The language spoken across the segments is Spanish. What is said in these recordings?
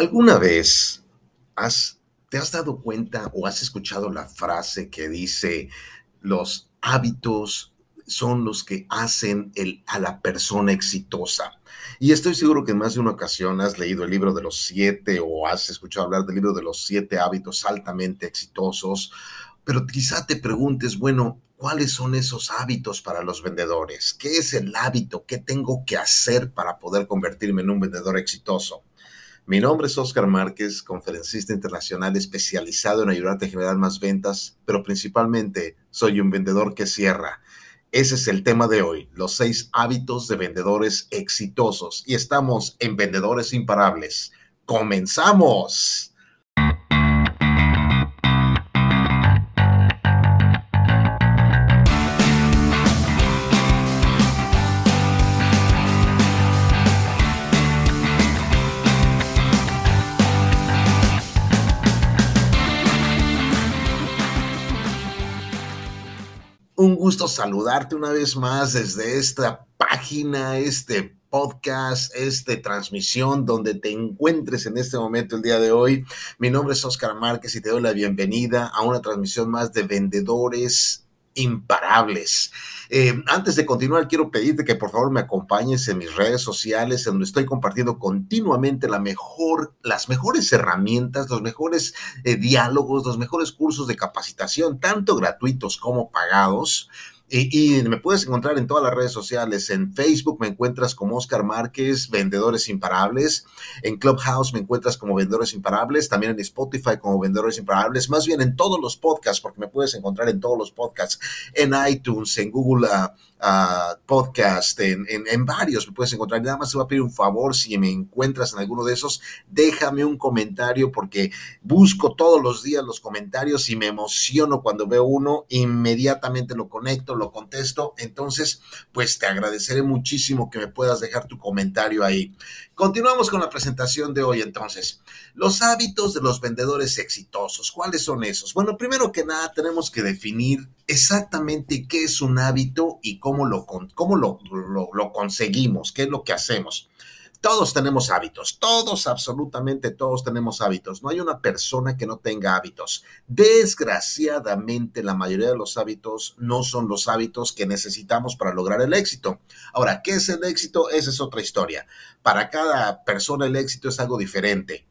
¿Alguna vez te has dado cuenta o has escuchado la frase que dice los hábitos son los que hacen a la persona exitosa? Y estoy seguro que en más de una ocasión has leído el libro de los siete o has escuchado hablar del libro de los siete hábitos altamente exitosos, pero quizá te preguntes, bueno, ¿cuáles son esos hábitos para los vendedores? ¿Qué es el hábito? ¿Qué tengo que hacer para poder convertirme en un vendedor exitoso? Mi nombre es Oscar Márquez, conferencista internacional especializado en ayudarte a generar más ventas, pero principalmente soy un vendedor que cierra. Ese es el tema de hoy, los seis hábitos de vendedores exitosos. Y estamos en Vendedores Imparables. ¡Comenzamos! Gusto saludarte una vez más desde esta página, este podcast, esta transmisión donde te encuentres en este momento el día de hoy. Mi nombre es Oscar Márquez y te doy la bienvenida a una transmisión más de vendedores imparables. Eh, antes de continuar, quiero pedirte que por favor me acompañes en mis redes sociales, en donde estoy compartiendo continuamente la mejor, las mejores herramientas, los mejores eh, diálogos, los mejores cursos de capacitación, tanto gratuitos como pagados y, me puedes encontrar en todas las redes sociales. En Facebook me encuentras como Oscar Márquez, Vendedores Imparables. En Clubhouse me encuentras como Vendedores Imparables. También en Spotify como Vendedores Imparables. Más bien en todos los podcasts, porque me puedes encontrar en todos los podcasts. En iTunes, en Google. Uh, podcast, en, en, varios me puedes encontrar. Nada más te voy a pedir un favor, si me encuentras en alguno de esos, déjame un comentario porque busco todos los días los comentarios y me emociono cuando veo uno, inmediatamente lo conecto, lo contesto. Entonces, pues te agradeceré muchísimo que me puedas dejar tu comentario ahí. Continuamos con la presentación de hoy entonces. Los hábitos de los vendedores exitosos. ¿Cuáles son esos? Bueno, primero que nada tenemos que definir exactamente qué es un hábito y cómo lo, cómo lo, lo conseguimos, qué es lo que hacemos. Todos tenemos hábitos, todos, absolutamente todos tenemos hábitos. No hay una persona que no tenga hábitos. Desgraciadamente, la mayoría de los hábitos no son los hábitos que necesitamos para lograr el éxito. Ahora, ¿qué es el éxito? Esa es otra historia. Para cada persona el éxito es algo diferente.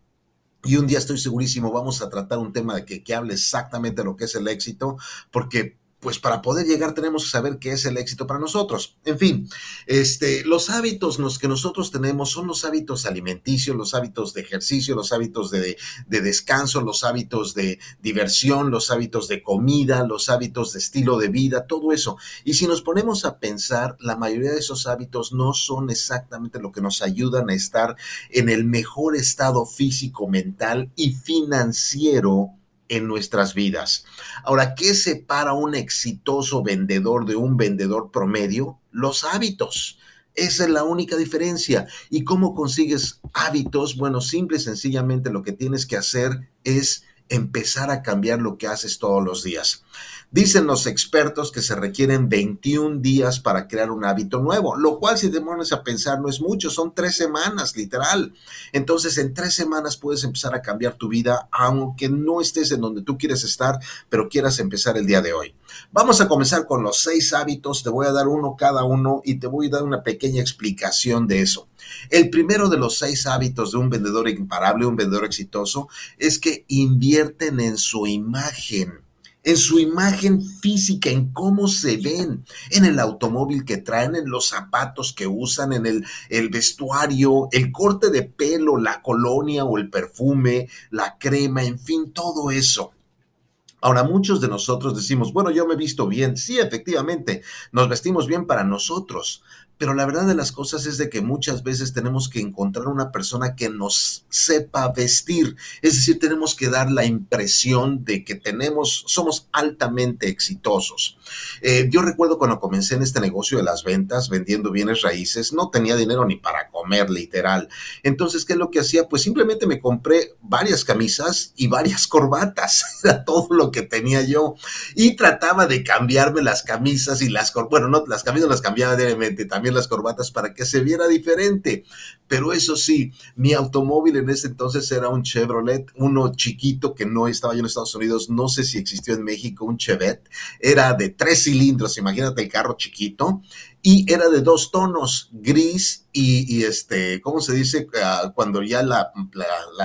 Y un día estoy segurísimo, vamos a tratar un tema de que, que hable exactamente de lo que es el éxito, porque pues para poder llegar tenemos que saber qué es el éxito para nosotros. En fin, este, los hábitos los que nosotros tenemos son los hábitos alimenticios, los hábitos de ejercicio, los hábitos de, de, descanso, los hábitos de diversión, los hábitos de comida, los hábitos de estilo de vida, todo eso. Y si nos ponemos a pensar, la mayoría de esos hábitos no son exactamente lo que nos ayudan a estar en el mejor estado físico, mental y financiero en nuestras vidas. Ahora, ¿qué separa un exitoso vendedor de un vendedor promedio? Los hábitos. Esa es la única diferencia. ¿Y cómo consigues hábitos? Bueno, simple y sencillamente lo que tienes que hacer es empezar a cambiar lo que haces todos los días. Dicen los expertos que se requieren 21 días para crear un hábito nuevo, lo cual si te pones a pensar no es mucho, son tres semanas, literal. Entonces en tres semanas puedes empezar a cambiar tu vida, aunque no estés en donde tú quieres estar, pero quieras empezar el día de hoy. Vamos a comenzar con los seis hábitos, te voy a dar uno cada uno y te voy a dar una pequeña explicación de eso. El primero de los seis hábitos de un vendedor imparable, un vendedor exitoso, es que invierten en su imagen en su imagen física, en cómo se ven, en el automóvil que traen, en los zapatos que usan, en el, el, vestuario, el corte de pelo, la colonia o el perfume, la crema, en fin, todo eso. Ahora, muchos de nosotros decimos, bueno, yo me he visto bien. Sí, efectivamente, nos vestimos bien para nosotros, pero la verdad de las cosas es de que muchas veces tenemos que encontrar una persona que nos sepa vestir. Es decir, tenemos que dar la impresión de que tenemos, somos altamente exitosos. Eh, yo recuerdo cuando comencé en este negocio de las ventas, vendiendo bienes raíces, no tenía dinero ni para comer, literal. Entonces, ¿qué es lo que hacía? Pues simplemente me compré varias camisas y varias corbatas. Era todo lo que tenía yo. Y trataba de cambiarme las camisas y las, bueno, no, las camisas las cambiaba diariamente, también las corbatas para que se viera diferente. Pero eso sí, mi automóvil en ese entonces era un Chevrolet, uno chiquito que no estaba yo en Estados Unidos, no sé si existió en México, un Chevette, era de tres cilindros, imagínate el carro chiquito, y era de dos tonos, gris y, este, ¿cómo se dice? Ah, cuando ya la,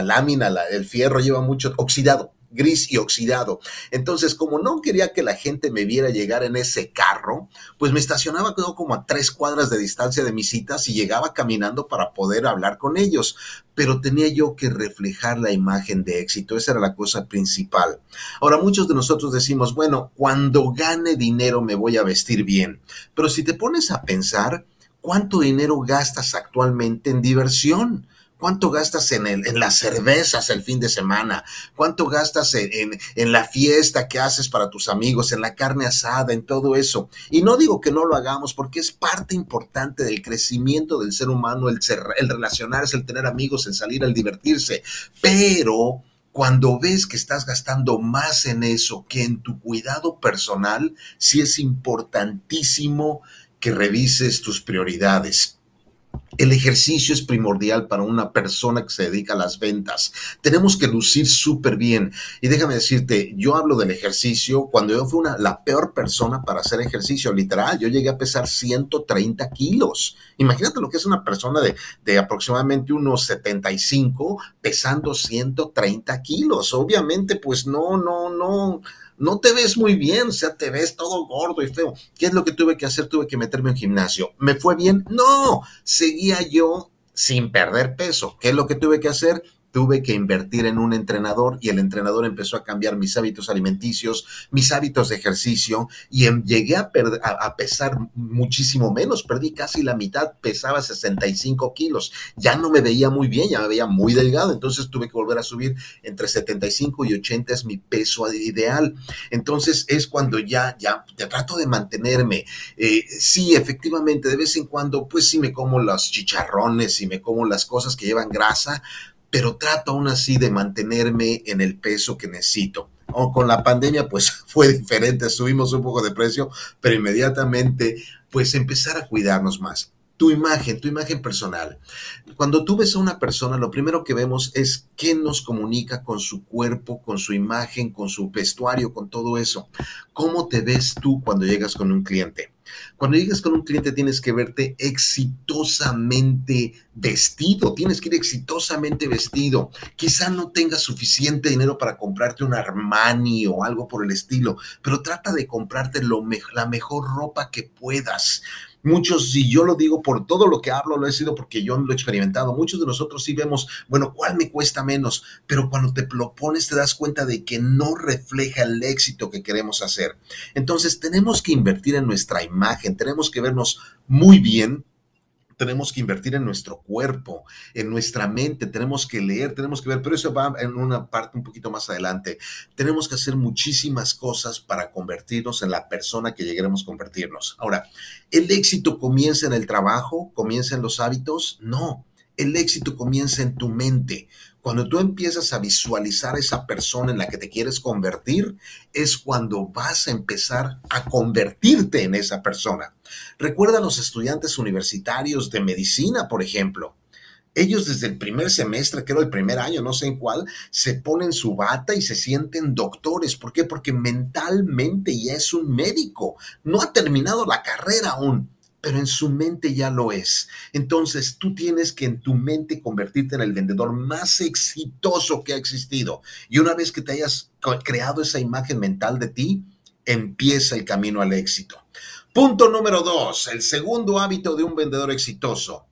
lámina, el fierro lleva mucho oxidado gris y oxidado. Entonces, como no quería que la gente me viera llegar en ese carro, pues me estacionaba como a tres cuadras de distancia de mis citas y llegaba caminando para poder hablar con ellos. Pero tenía yo que reflejar la imagen de éxito, esa era la cosa principal. Ahora, muchos de nosotros decimos, bueno, cuando gane dinero me voy a vestir bien. Pero si te pones a pensar, ¿cuánto dinero gastas actualmente en diversión? ¿Cuánto gastas en, el, en las cervezas el fin de semana? ¿Cuánto gastas en, en, la fiesta que haces para tus amigos, en la carne asada, en todo eso? Y no digo que no lo hagamos porque es parte importante del crecimiento del ser humano, el, el relacionarse, el tener amigos, el salir, el divertirse. Pero cuando ves que estás gastando más en eso que en tu cuidado personal, sí es importantísimo que revises tus prioridades. El ejercicio es primordial para una persona que se dedica a las ventas. Tenemos que lucir súper bien. Y déjame decirte, yo hablo del ejercicio cuando yo fui una, la peor persona para hacer ejercicio, literal. Yo llegué a pesar 130 kilos. Imagínate lo que es una persona de, de aproximadamente unos 75 pesando 130 kilos. Obviamente, pues no, no, no no te ves muy bien, o sea, te ves todo gordo y feo. ¿Qué es lo que tuve que hacer? Tuve que meterme en gimnasio. ¿Me fue bien? No, seguía yo sin perder peso. ¿Qué es lo que tuve que hacer? Tuve que invertir en un entrenador y el entrenador empezó a cambiar mis hábitos alimenticios, mis hábitos de ejercicio y em, llegué a, pesar muchísimo menos, perdí casi la mitad, pesaba 65 kilos, ya no me veía muy bien, ya me veía muy delgado, entonces tuve que volver a subir entre 75 y 80 es mi peso ideal. Entonces es cuando ya, ya, ya trato de mantenerme. Eh, sí, efectivamente, de vez en cuando, pues sí me como los chicharrones y me como las cosas que llevan grasa, pero trato aún así de mantenerme en el peso que necesito. O con la pandemia, pues fue diferente, subimos un poco de precio, pero inmediatamente, pues empezar a cuidarnos más. Tu imagen, tu imagen personal. Cuando tú ves a una persona, lo primero que vemos es qué nos comunica con su cuerpo, con su imagen, con su vestuario, con todo eso. ¿Cómo te ves tú cuando llegas con un cliente? Cuando llegas con un cliente tienes que verte exitosamente vestido, tienes que ir exitosamente vestido. Quizá no tengas suficiente dinero para comprarte un Armani o algo por el estilo, pero trata de comprarte lo la mejor ropa que puedas. Muchos, si yo lo digo por todo lo que hablo, lo he sido porque yo lo he experimentado. Muchos de nosotros sí vemos, bueno, ¿cuál me cuesta menos? Pero cuando te lo pones te das cuenta de que no refleja el éxito que queremos hacer. Entonces tenemos que invertir en nuestra imagen, tenemos que vernos muy bien tenemos que invertir en nuestro cuerpo, en nuestra mente, tenemos que leer, tenemos que ver, pero eso va en una parte un poquito más adelante. Tenemos que hacer muchísimas cosas para convertirnos en la persona que lleguemos a convertirnos. Ahora, ¿el éxito comienza en el trabajo? ¿Comienza en los hábitos? No, el éxito comienza en tu mente. Cuando tú empiezas a visualizar esa persona en la que te quieres convertir, es cuando vas a empezar a convertirte en esa persona. Recuerda a los estudiantes universitarios de medicina, por ejemplo. Ellos desde el primer semestre, creo el primer año, no sé en cuál, se ponen su bata y se sienten doctores. ¿Por qué? Porque mentalmente ya es un médico. No ha terminado la carrera aún pero en su mente ya lo es. Entonces tú tienes que en tu mente convertirte en el vendedor más exitoso que ha existido. Y una vez que te hayas creado esa imagen mental de ti, empieza el camino al éxito. Punto número dos, el segundo hábito de un vendedor exitoso.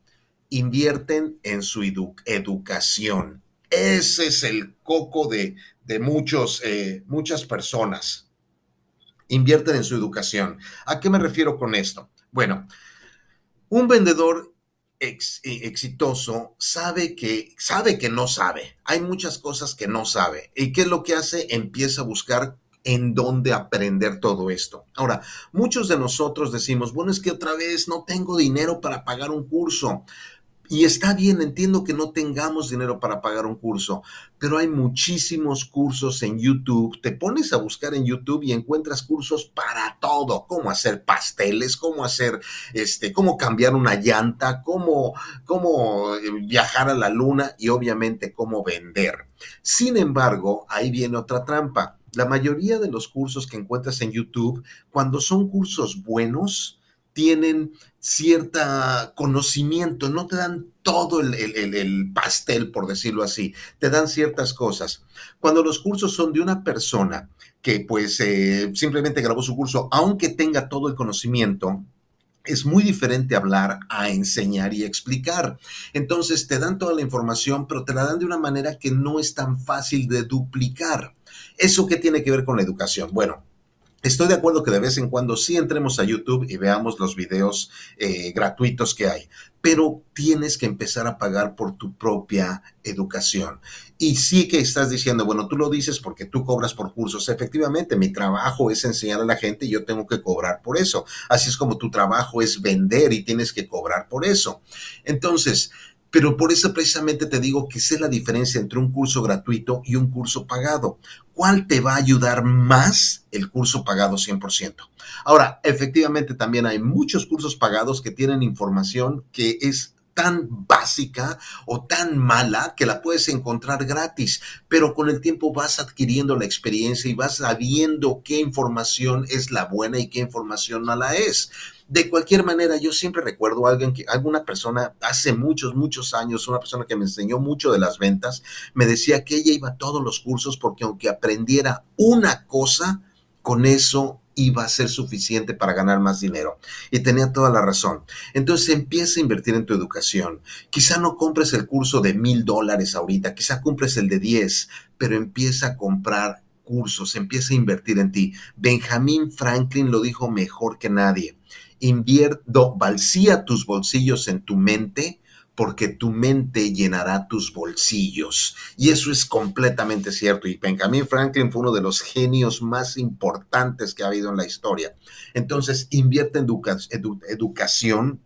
Invierten en su educación. Ese es el coco de, muchos, eh, muchas personas. Invierten en su educación. ¿A qué me refiero con esto? Bueno, un vendedor eh, exitoso sabe que, sabe que no sabe. Hay muchas cosas que no sabe. ¿Y qué es lo que hace? Empieza a buscar en dónde aprender todo esto. Ahora, muchos de nosotros decimos, bueno, es que otra vez no tengo dinero para pagar un curso. Y está bien, entiendo que no tengamos dinero para pagar un curso, pero hay muchísimos cursos en YouTube. Te pones a buscar en YouTube y encuentras cursos para todo, cómo hacer pasteles, cómo hacer, este, cómo cambiar una llanta, cómo, cómo eh, viajar a la luna y obviamente cómo vender. Sin embargo, ahí viene otra trampa. La mayoría de los cursos que encuentras en YouTube, cuando son cursos buenos, tienen cierta conocimiento, no te dan todo el, pastel, por decirlo así, te dan ciertas cosas. Cuando los cursos son de una persona que pues eh, simplemente grabó su curso, aunque tenga todo el conocimiento, es muy diferente hablar a enseñar y explicar. Entonces te dan toda la información, pero te la dan de una manera que no es tan fácil de duplicar. ¿Eso qué tiene que ver con la educación? Bueno, Estoy de acuerdo que de vez en cuando sí entremos a YouTube y veamos los videos eh, gratuitos que hay, pero tienes que empezar a pagar por tu propia educación. Y sí que estás diciendo, bueno, tú lo dices porque tú cobras por cursos. Efectivamente, mi trabajo es enseñar a la gente y yo tengo que cobrar por eso. Así es como tu trabajo es vender y tienes que cobrar por eso. Entonces, pero por eso precisamente te digo que sé la diferencia entre un curso gratuito y un curso pagado. ¿Cuál te va a ayudar más el curso pagado 100%? Ahora, efectivamente también hay muchos cursos pagados que tienen información que es tan básica o tan mala que la puedes encontrar gratis, pero con el tiempo vas adquiriendo la experiencia y vas sabiendo qué información es la buena y qué información mala es. De cualquier manera, yo siempre recuerdo a alguien que, alguna persona hace muchos, muchos años, una persona que me enseñó mucho de las ventas, me decía que ella iba a todos los cursos porque aunque aprendiera una cosa, con eso iba a ser suficiente para ganar más dinero. Y tenía toda la razón. Entonces empieza a invertir en tu educación. Quizá no compres el curso de mil dólares ahorita, quizá compres el de diez, pero empieza a comprar cursos, empieza a invertir en ti. Benjamin Franklin lo dijo mejor que nadie invierto, balsía tus bolsillos en tu mente porque tu mente llenará tus bolsillos. Y eso es completamente cierto. Y Benjamin Franklin fue uno de los genios más importantes que ha habido en la historia. Entonces, invierte en educación,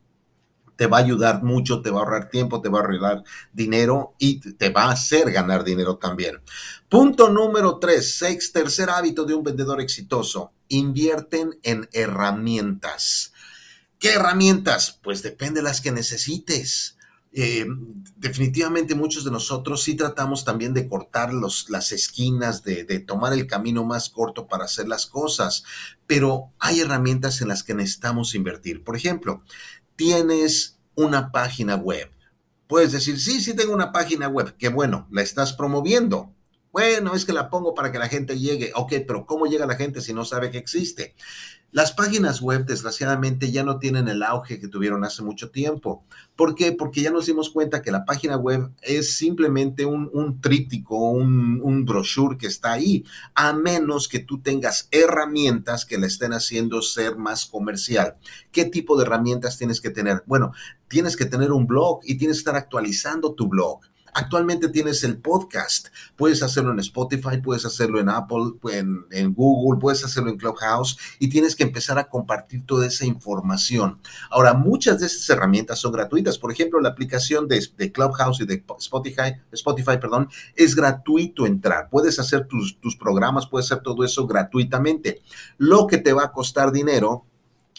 te va a ayudar mucho, te va a ahorrar tiempo, te va a ahorrar dinero y te va a hacer ganar dinero también. Punto número tres, seis, tercer hábito de un vendedor exitoso. Invierten en herramientas. ¿Qué herramientas? Pues depende de las que necesites. Eh, definitivamente muchos de nosotros sí tratamos también de cortar las esquinas, de, de, tomar el camino más corto para hacer las cosas, pero hay herramientas en las que necesitamos invertir. Por ejemplo, tienes una página web. Puedes decir, sí, sí tengo una página web, que bueno, la estás promoviendo. Bueno, es que la pongo para que la gente llegue. Ok, pero ¿cómo llega la gente si no sabe que existe? Las páginas web, desgraciadamente, ya no tienen el auge que tuvieron hace mucho tiempo. ¿Por qué? Porque ya nos dimos cuenta que la página web es simplemente un, tríptico, un, un, brochure que está ahí, a menos que tú tengas herramientas que le estén haciendo ser más comercial. ¿Qué tipo de herramientas tienes que tener? Bueno, tienes que tener un blog y tienes que estar actualizando tu blog. Actualmente tienes el podcast. Puedes hacerlo en Spotify, puedes hacerlo en Apple, en, Google, puedes hacerlo en Clubhouse y tienes que empezar a compartir toda esa información. Ahora, muchas de estas herramientas son gratuitas. Por ejemplo, la aplicación de, de Clubhouse y de Spotify, Spotify, perdón, es gratuito entrar. Puedes hacer tus, tus programas, puedes hacer todo eso gratuitamente. Lo que te va a costar dinero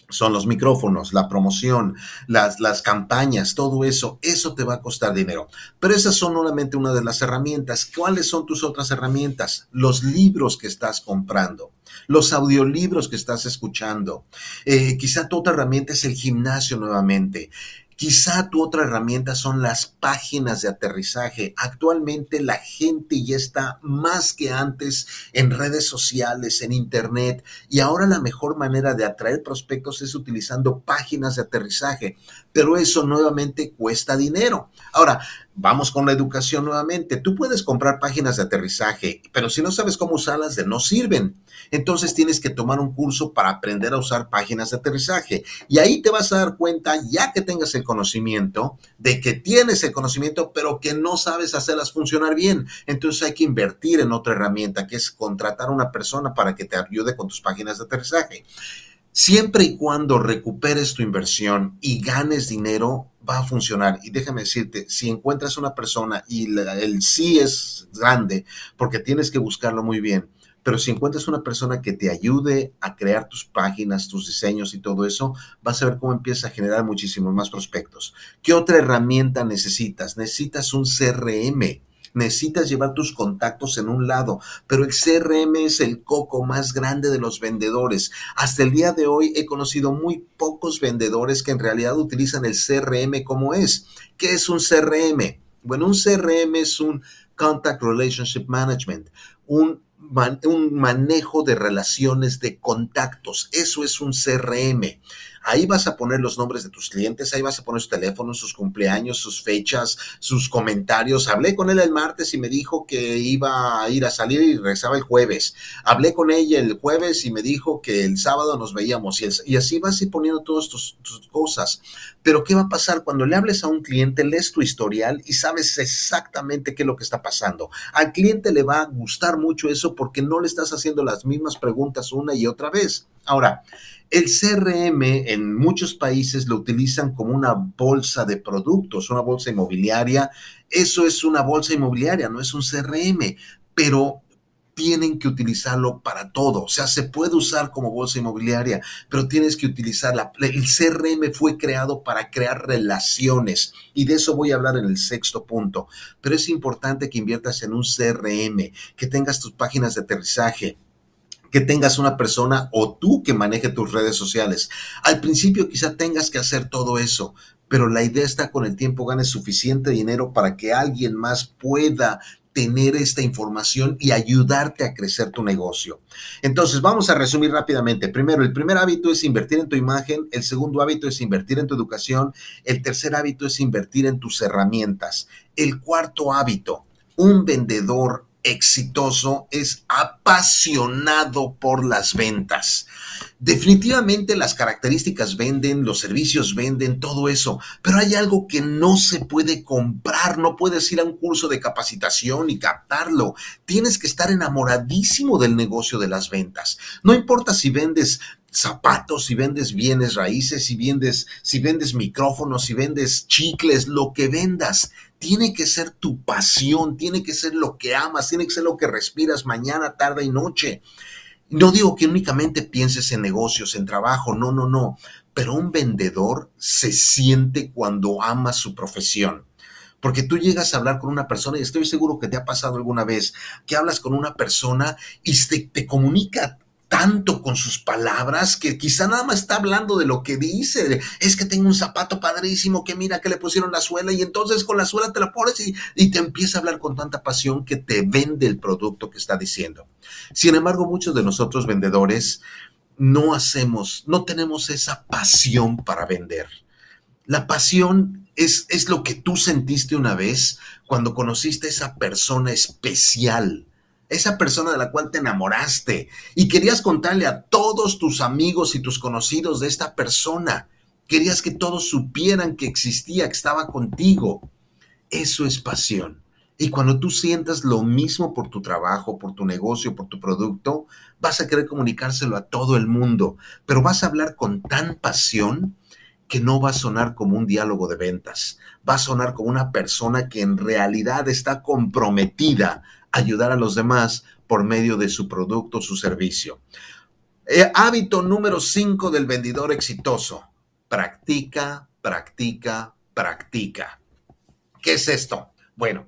son los micrófonos, la promoción, las, las campañas, todo eso, eso te va a costar dinero. Pero esas son solamente una de las herramientas. ¿Cuáles son tus otras herramientas? Los libros que estás comprando, los audiolibros que estás escuchando. Eh, quizá tu otra herramienta es el gimnasio nuevamente. Quizá tu otra herramienta son las páginas de aterrizaje. Actualmente la gente ya está más que antes en redes sociales, en internet, y ahora la mejor manera de atraer prospectos es utilizando páginas de aterrizaje. Pero eso nuevamente cuesta dinero. Ahora, vamos con la educación nuevamente. Tú puedes comprar páginas de aterrizaje, pero si no sabes cómo usarlas, de no sirven. Entonces tienes que tomar un curso para aprender a usar páginas de aterrizaje. Y ahí te vas a dar cuenta, ya que tengas el conocimiento, de que tienes el conocimiento, pero que no sabes hacerlas funcionar bien. Entonces hay que invertir en otra herramienta, que es contratar a una persona para que te ayude con tus páginas de aterrizaje. Siempre y cuando recuperes tu inversión y ganes dinero, va a funcionar. Y déjame decirte, si encuentras una persona y el sí es grande, porque tienes que buscarlo muy bien, pero si encuentras una persona que te ayude a crear tus páginas, tus diseños y todo eso, vas a ver cómo empieza a generar muchísimos más prospectos. ¿Qué otra herramienta necesitas? Necesitas un CRM necesitas llevar tus contactos en un lado, pero el CRM es el coco más grande de los vendedores. Hasta el día de hoy he conocido muy pocos vendedores que en realidad utilizan el CRM como es. ¿Qué es un CRM? Bueno, un CRM es un Contact Relationship Management, un un manejo de relaciones de contactos. Eso es un CRM. Ahí vas a poner los nombres de tus clientes, ahí vas a poner sus teléfonos, sus cumpleaños, sus fechas, sus comentarios. Hablé con él el martes y me dijo que iba a ir a salir y regresaba el jueves. Hablé con ella el jueves y me dijo que el sábado nos veíamos y, así vas a ir poniendo todas tus, tus cosas. Pero ¿qué va a pasar cuando le hables a un cliente, lees tu historial y sabes exactamente qué es lo que está pasando? Al cliente le va a gustar mucho eso porque no le estás haciendo las mismas preguntas una y otra vez. Ahora, el CRM en muchos países lo utilizan como una bolsa de productos, una bolsa inmobiliaria. Eso es una bolsa inmobiliaria, no es un CRM, pero tienen que utilizarlo para todo. O sea, se puede usar como bolsa inmobiliaria, pero tienes que utilizarla. El CRM fue creado para crear relaciones y de eso voy a hablar en el sexto punto. Pero es importante que inviertas en un CRM, que tengas tus páginas de aterrizaje, que tengas una persona o tú que maneje tus redes sociales. Al principio quizá tengas que hacer todo eso, pero la idea está con el tiempo ganes suficiente dinero para que alguien más pueda tener esta información y ayudarte a crecer tu negocio. Entonces, vamos a resumir rápidamente. Primero, el primer hábito es invertir en tu imagen, el segundo hábito es invertir en tu educación, el tercer hábito es invertir en tus herramientas, el cuarto hábito, un vendedor exitoso es apasionado por las ventas. Definitivamente las características venden, los servicios venden, todo eso, pero hay algo que no se puede comprar, no puedes ir a un curso de capacitación y captarlo. Tienes que estar enamoradísimo del negocio de las ventas. No importa si vendes zapatos, si vendes bienes raíces, si vendes, si vendes micrófonos, si vendes chicles, lo que vendas, tiene que ser tu pasión, tiene que ser lo que amas, tiene que ser lo que respiras mañana, tarde y noche. No digo que únicamente pienses en negocios, en trabajo, no, no, no, pero un vendedor se siente cuando ama su profesión. Porque tú llegas a hablar con una persona y estoy seguro que te ha pasado alguna vez que hablas con una persona y te, te comunica tanto con sus palabras que quizá nada más está hablando de lo que dice. Es que tengo un zapato padrísimo que mira que le pusieron la suela y entonces con la suela te la pones y, te empieza a hablar con tanta pasión que te vende el producto que está diciendo. Sin embargo, muchos de nosotros vendedores no hacemos, no tenemos esa pasión para vender. La pasión es, es lo que tú sentiste una vez cuando conociste a esa persona especial esa persona de la cual te enamoraste y querías contarle a todos tus amigos y tus conocidos de esta persona. Querías que todos supieran que existía, que estaba contigo. Eso es pasión. Y cuando tú sientas lo mismo por tu trabajo, por tu negocio, por tu producto, vas a querer comunicárselo a todo el mundo, pero vas a hablar con tan pasión que no va a sonar como un diálogo de ventas, va a sonar como una persona que en realidad está comprometida ayudar a los demás por medio de su producto su servicio. Eh, hábito número 5 del vendedor exitoso. Practica, practica, practica. ¿Qué es esto? Bueno,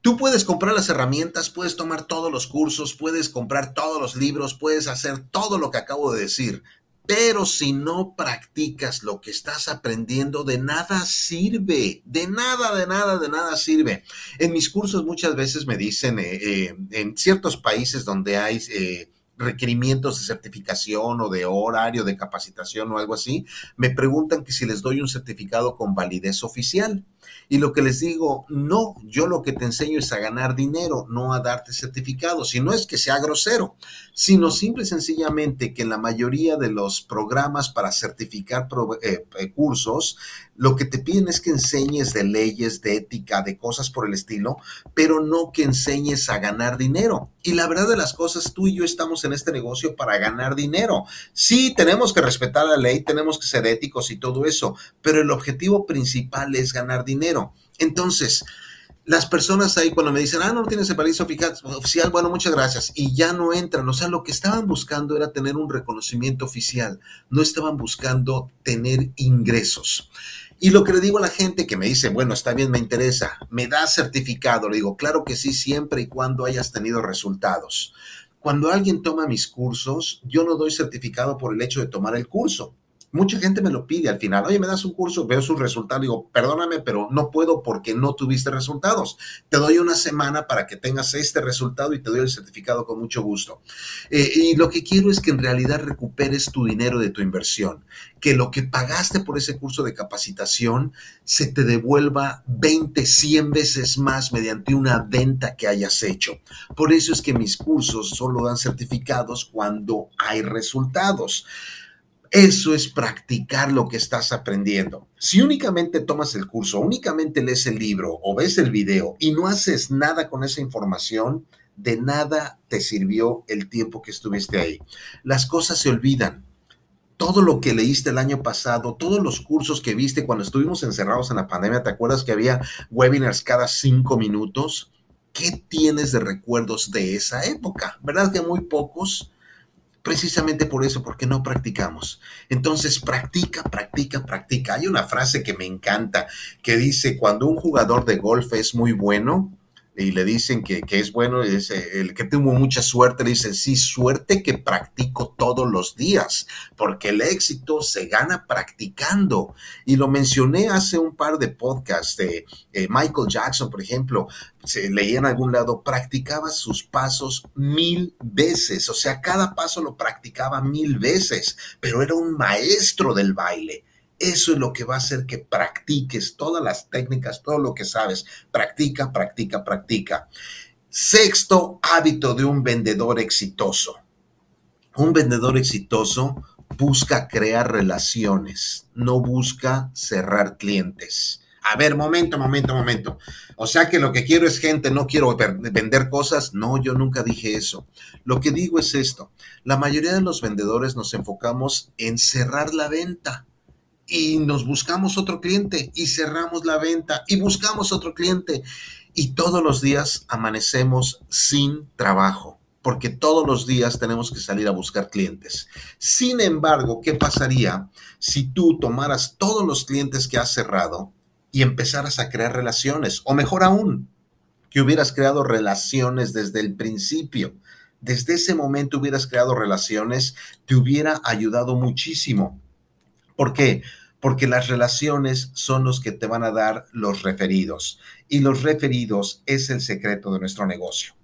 tú puedes comprar las herramientas, puedes tomar todos los cursos, puedes comprar todos los libros, puedes hacer todo lo que acabo de decir, pero si no practicas lo que estás aprendiendo, de nada sirve, de nada, de nada, de nada sirve. En mis cursos muchas veces me dicen, eh, eh, en ciertos países donde hay eh, requerimientos de certificación o de horario de capacitación o algo así, me preguntan que si les doy un certificado con validez oficial. Y lo que les digo, no, yo lo que te enseño es a ganar dinero, no a darte certificados. Y no es que sea grosero, sino simple y sencillamente que en la mayoría de los programas para certificar eh, eh, cursos, lo que te piden es que enseñes de leyes, de ética, de cosas por el estilo, pero no que enseñes a ganar dinero. Y la verdad de las cosas, tú y yo estamos en este negocio para ganar dinero. Sí, tenemos que respetar la ley, tenemos que ser éticos y todo eso, pero el objetivo principal es ganar dinero. Entonces, las personas ahí cuando me dicen, ah, no tienes el permiso oficial, bueno, muchas gracias, y ya no entran. O sea, lo que estaban buscando era tener un reconocimiento oficial, no estaban buscando tener ingresos. Y lo que le digo a la gente que me dice, bueno, está bien, me interesa, me da certificado, le digo, claro que sí, siempre y cuando hayas tenido resultados. Cuando alguien toma mis cursos, yo no doy certificado por el hecho de tomar el curso. Mucha gente me lo pide al final, oye, me das un curso, veo sus resultados, digo, perdóname, pero no puedo porque no tuviste resultados. Te doy una semana para que tengas este resultado y te doy el certificado con mucho gusto. Eh, y lo que quiero es que en realidad recuperes tu dinero de tu inversión, que lo que pagaste por ese curso de capacitación se te devuelva 20, 100 veces más mediante una venta que hayas hecho. Por eso es que mis cursos solo dan certificados cuando hay resultados. Eso es practicar lo que estás aprendiendo. Si únicamente tomas el curso, únicamente lees el libro o ves el video y no haces nada con esa información, de nada te sirvió el tiempo que estuviste ahí. Las cosas se olvidan. Todo lo que leíste el año pasado, todos los cursos que viste cuando estuvimos encerrados en la pandemia, ¿te acuerdas que había webinars cada cinco minutos? ¿Qué tienes de recuerdos de esa época? ¿Verdad que muy pocos? Precisamente por eso, porque no practicamos. Entonces, practica, practica, practica. Hay una frase que me encanta que dice, cuando un jugador de golf es muy bueno, y le dicen que, es bueno, es el que tuvo mucha suerte, le dicen, sí, suerte que practico todos los días, porque el éxito se gana practicando. Y lo mencioné hace un par de podcasts de eh, Michael Jackson, por ejemplo, se leía en algún lado, practicaba sus pasos mil veces, o sea, cada paso lo practicaba mil veces, pero era un maestro del baile. Eso es lo que va a hacer que practiques todas las técnicas, todo lo que sabes. Practica, practica, practica. Sexto hábito de un vendedor exitoso. Un vendedor exitoso busca crear relaciones, no busca cerrar clientes. A ver, momento, momento, momento. O sea que lo que quiero es gente, no quiero vender cosas. No, yo nunca dije eso. Lo que digo es esto. La mayoría de los vendedores nos enfocamos en cerrar la venta y nos buscamos otro cliente y cerramos la venta y buscamos otro cliente y todos los días amanecemos sin trabajo porque todos los días tenemos que salir a buscar clientes. Sin embargo, ¿qué pasaría si tú tomaras todos los clientes que has cerrado y empezaras a crear relaciones? O mejor aún, que hubieras creado relaciones desde el principio. Desde ese momento hubieras creado relaciones, te hubiera ayudado muchísimo. ¿Por qué? porque las relaciones son los que te van a dar los referidos y los referidos es el secreto de nuestro negocio.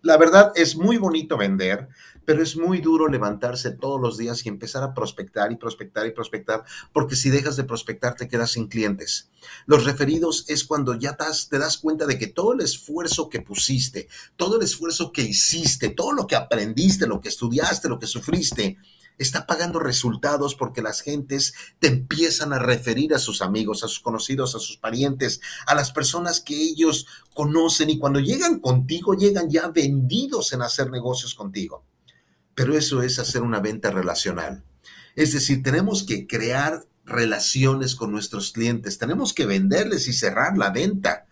La verdad es muy bonito vender, pero es muy duro levantarse todos los días y empezar a prospectar y prospectar y prospectar, porque si dejas de prospectar te quedas sin clientes. Los referidos es cuando ya te das cuenta de que todo el esfuerzo que pusiste, todo el esfuerzo que hiciste, todo lo que aprendiste, lo que estudiaste, lo que sufriste, está pagando resultados porque las gentes te empiezan a referir a sus amigos, a sus conocidos, a sus parientes, a las personas que ellos conocen y cuando llegan contigo, llegan ya vendidos en hacer negocios contigo. Pero eso es hacer una venta relacional. Es decir, tenemos que crear relaciones con nuestros clientes, tenemos que venderles y cerrar la venta,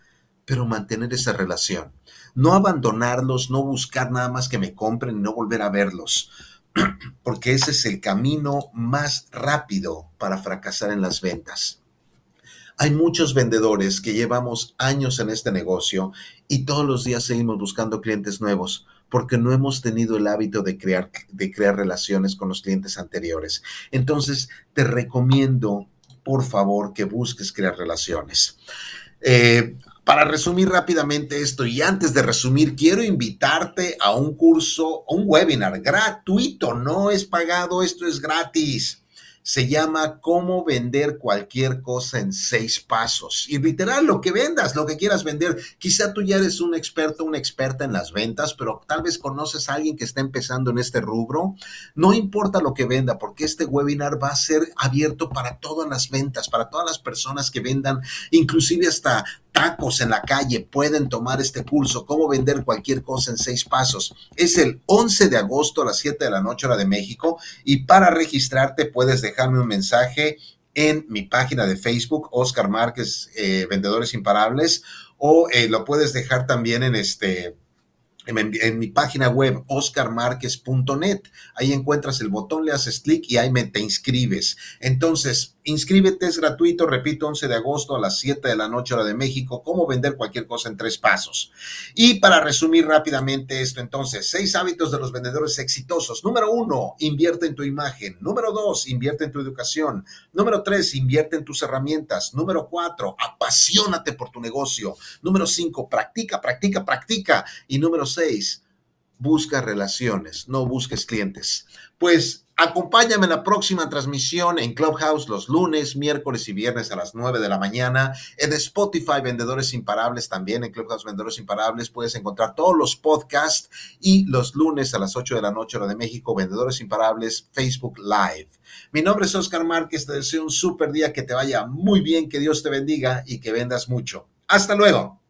pero mantener esa relación. No abandonarlos, no buscar nada más que me compren y no volver a verlos porque ese es el camino más rápido para fracasar en las ventas. Hay muchos vendedores que llevamos años en este negocio y todos los días seguimos buscando clientes nuevos porque no hemos tenido el hábito de crear, de crear relaciones con los clientes anteriores. Entonces, te recomiendo, por favor, que busques crear relaciones. Eh, para resumir rápidamente esto y antes de resumir, quiero invitarte a un curso, un webinar gratuito, no es pagado, esto es gratis. se llama Cómo vender cualquier cosa en seis pasos. Y literal, lo que vendas, lo que quieras vender. Quizá tú ya eres un experto, una experta en las ventas, pero tal vez conoces a alguien que está empezando en este rubro. No importa lo que venda, porque este webinar va a ser abierto para todas las ventas, para todas las personas que vendan, inclusive hasta tacos en la calle pueden tomar este curso, cómo vender cualquier cosa en seis pasos. Es el 11 de agosto a las 7 de la noche hora de México y para registrarte puedes dejarme un mensaje en mi página de Facebook, Oscar Márquez, eh, Vendedores Imparables, o eh, lo puedes dejar también en este en, mi página web oscarmarquez.net. Ahí encuentras el botón, le haces clic y ahí me te inscribes. Entonces, inscríbete, es gratuito, repito, 11 de agosto a las 7 de la noche hora de México, cómo vender cualquier cosa en tres pasos. Y para resumir rápidamente esto, entonces, seis hábitos de los vendedores exitosos. Número uno, invierte en tu imagen. Número dos, invierte en tu educación. Número tres, invierte en tus herramientas. Número cuatro, apasionate por tu negocio. Número cinco, practica, practica, practica. Y número seis, busca relaciones, no busques clientes. Pues acompáñame en la próxima transmisión en Clubhouse los lunes, miércoles y viernes a las 9 de la mañana. En Spotify, Vendedores Imparables también, en Clubhouse Vendedores Imparables puedes encontrar todos los podcasts y los lunes a las 8 de la noche, hora de México, Vendedores Imparables, Facebook Live. Mi nombre es Oscar Márquez, te deseo un súper día, que te vaya muy bien, que Dios te bendiga y que vendas mucho. Hasta luego.